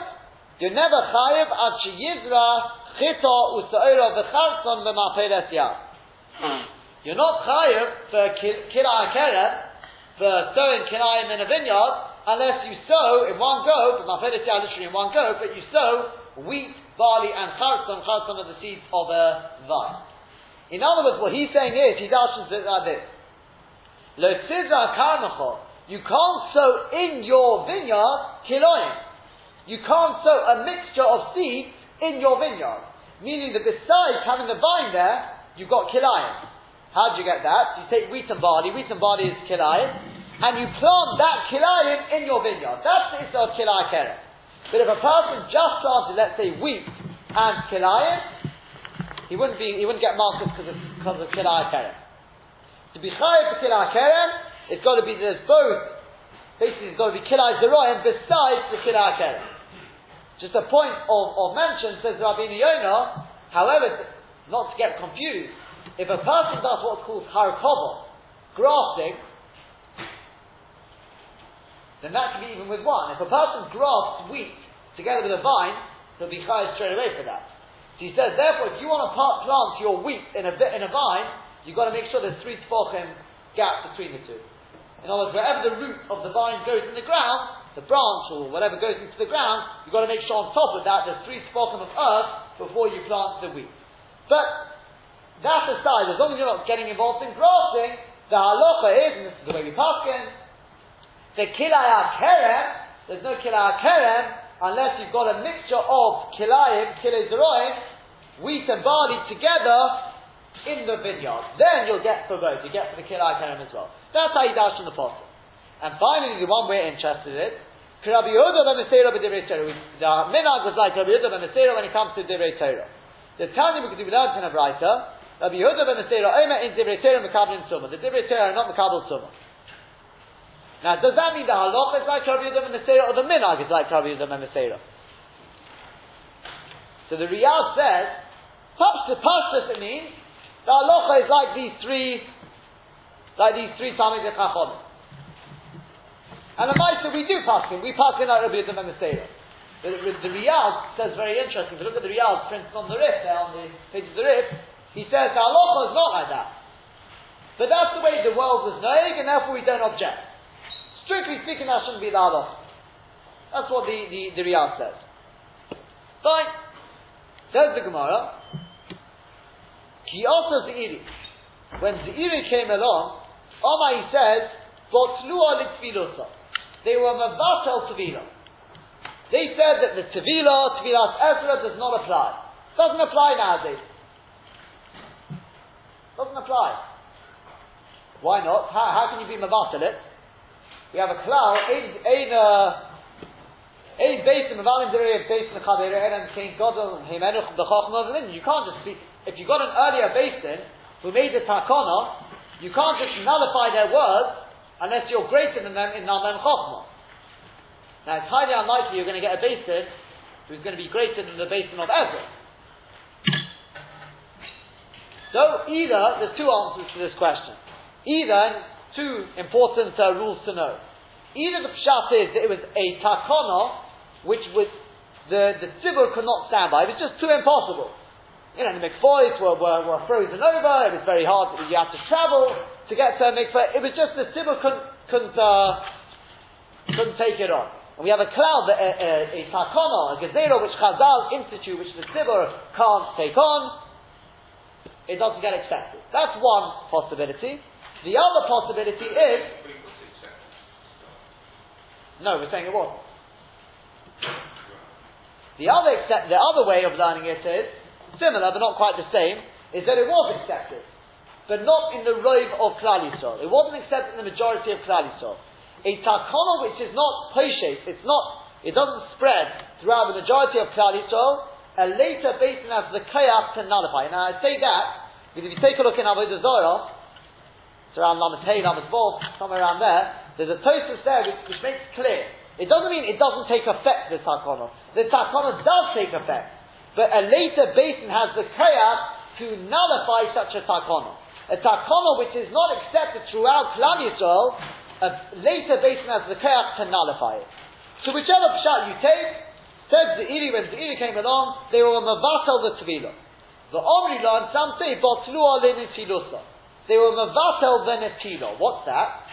you're never chayev ad sheyizra chita usa'ira v'charson b'maperes yad. You're not chayev for kilayim kerem, for sowing kilayim in a vineyard, unless you sow in one go, b'maperes yad literally in one go, but you sow wheat, barley, and charson, charson are the seeds of a vine. In other words, what he's saying is, he dashes it like this. You can't sow in your vineyard kiloim. You can't sow a mixture of seeds in your vineyard. Meaning that besides having the vine there, you've got kilayim. How do you get that? You take wheat and barley, wheat and barley is kilayim, and you plant that kilayim in your vineyard. That's the issue of keren. But if a person just planted, let's say, wheat and kilayim, he wouldn't be, he wouldn't get marked because of, because of. To be chayiv for kilai kerem, it's got to be there's both. Basically, it's got to be kilai zeroim besides the kilai. Just a point of, of mention says Rabbi Yonah. However, not to get confused, if a person does what's called harkova, grafting, then that can be even with one. If a person grafts wheat together with a vine, he'll be chayiv straight away for that. So he says, therefore, if you want to plant your wheat in a, in a vine, You've got to make sure there's three tefachim gap between the two. In other words, wherever the root of the vine goes in the ground, the branch or whatever goes into the ground, you've got to make sure on top of that there's three tefachim of earth before you plant the wheat. But that aside, as long as you're not getting involved in grafting, the halacha is, and this is the way we pass in, the kilaya kerem, there's no kilaya kerem unless you've got a mixture of kilayim, kilay wheat and barley together in the vineyard. Then you'll get for both. You get for the Kilai Kerem as well. That's how you dash from the apostle. And finally, the one we're interested in, Rabbi Yehuda ben Meseira b'divrei Torah. The minhag was like Rabbi Yehuda ben Meseira when it comes to divrei Torah. The Tanya because we learned in a writer, Rabbi Yehuda ben Meseira Omer in divrei Torah mekabel summa. The divrei Torah are not mekabel summa. Now, does that mean the halacha is like Rabbi Yehuda ben Meseira or the minhag is like Rabbi Yehuda ben Meseira? So the Riyadh says, Pashtus it means the halacha is like these three, like these three Talmud Chacham. And the Maisa we do pass in. We pass in like Rabbi and The, the, the Riyadh says very interesting. If you look at the Riyadh printed on the Rif, there on the page of the Rif, he says the halacha is not like that. But that's the way the world is knowing, and therefore we don't object. Strictly speaking, that shouldn't be the halacha. That's what the, the, the Riyadh says. Fine. Says the Gemara, Ki also Zeiri. When Zeiri came along, Omar he says, Botlua litfilosa. They were mavatel tevila. They said that the Tevila, Tevilas Ezra does not apply. Doesn't apply nowadays. Doesn't apply. Why not? How, how can you be Mavatal it? We have a cloud, ain't, ain't, uh, ain't based in Mavalim Derei, based in Chavere, and King Godel, the Chochmah, you can't just speak. If you got an earlier basin who made the Takana, you can't just nullify their words unless you're greater than them in Naman Chochmah. Now it's highly unlikely you're going to get a basin who's going to be greater than the basin of Ezra. So either, there's two answers to this question. Either, two important uh, rules to know. Either the pshat is that it was a takana, which was, the, the could not stand by. It was just too impossible. You know, the mikvahs were, were, were frozen over, it was very hard, you had to travel to get to a mikvah. It was just the tzibur couldn't, couldn't, uh, couldn't take it on. And we have a cloud, a, a, a takana, a gezerah, which Chazal institute, which the tzibur can't take on, it doesn't get accepted. That's one possibility. The other possibility is no, we're saying it wasn't. The other the other way of learning it is similar, but not quite the same. Is that it was accepted, but not in the rove of Klal Yisrael. It wasn't accepted in the majority of Klal Yisrael. A takana which is not poshet, it's not, it doesn't spread throughout the majority of Klal Yisrael. A later basin has the kayak to nullify. Now I say that because if you take a look in Avodah Zorah, it's around Lamed Hey, Lamed Vov, somewhere around there. There's a Tosfos there which, which, makes clear. It doesn't mean it doesn't take effect, the Takana. The Takana does take effect. But a later basin has the Kayach to nullify such a Takana. A Takana which is not accepted throughout Klal Yisrael, a later basin has the Kayach to nullify it. So whichever pshat you take, says the Iri, when the Iri came along, they were a Mavatal the Tvila. The Omri say, Botlu Alinitilusa. They were mevatel venetilo. What's that?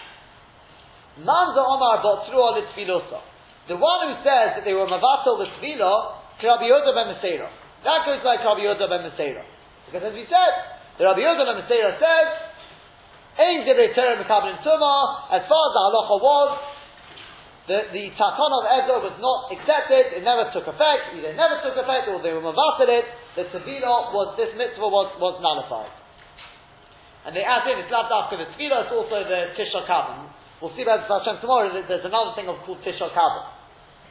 Manza Omar botzru litfilosa. The one who says that they were mevatel the Rabbi Yehuda ben Meseira. That goes like Rabbi Yehuda ben Meseira. Because as we said, the Rabbi Yehuda ben Meseira says, Ein divrei terem mekabelin tuma, as far as the halacha was, the, the takon of Ezra was not accepted, it never took effect, either it never took effect or they were mavatel it, the tefillah was, this mitzvah was, was nullified. And they add in, it's not after the tefillah, it's also the Tisha Kabbalah. We'll see about Hashem tomorrow, there's another thing of called Tisha Kabbalah.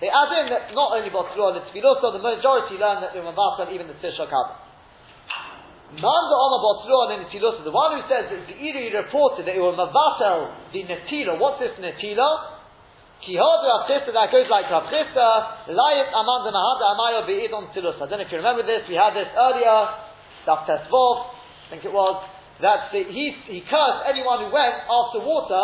They add in that not only Batzruah and the the majority learn that they were Mavatal even the Tisha Kabbalah. Manda Oma Batzruah and the Netilah, the one who says that the reported that it was Mavatal the Netilah, what's this Netilah? Kihod Rav Chisda, that goes like Rav Chisda, Layit Amanda Nahada Amayo Be'idon Tilus. I don't know if you remember this, we had this earlier, Daf Tesvov, I think it was, that the, he, he cursed anyone who went after water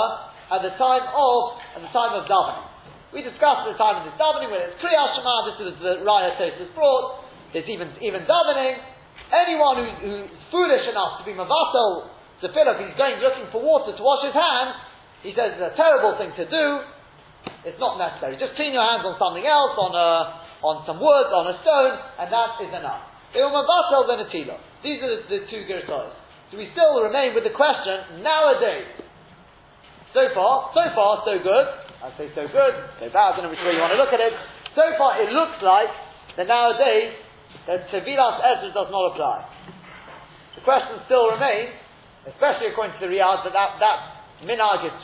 at the time of at the time of davening. We discussed the time of this davening, whether it's Kriyat Shema, this is the Raya Tosis brought, there's even, even davening. Anyone who, who's foolish enough to be Mavatal to fill up, he's going looking for water to wash his hands, he says it's a terrible thing to do, it's not necessary. Just clean your hands on something else, on a, on some wood, on a stone, and that is enough. They were then These are the, the two Gersos. So we still remain with the question, nowadays. So far, so far, so good. I say so good, so bad, I don't know which way you want to look at it. So far, it looks like that nowadays, that Tevilas Ezra does not apply. The question still remains, especially according to the Riyadh, that that, that minag is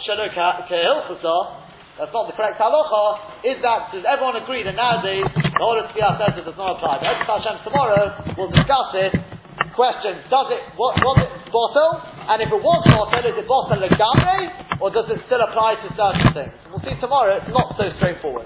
that's not the correct halacha, is that, does everyone agree that nowadays, the whole of Tevilas Ezra does not apply? But Hashem tomorrow, we'll discuss it, question, does it, what, was it bottle? And if it was bottle, is it bottle legamre? Or does it still apply to certain things? We'll see tomorrow, it's not so straightforward.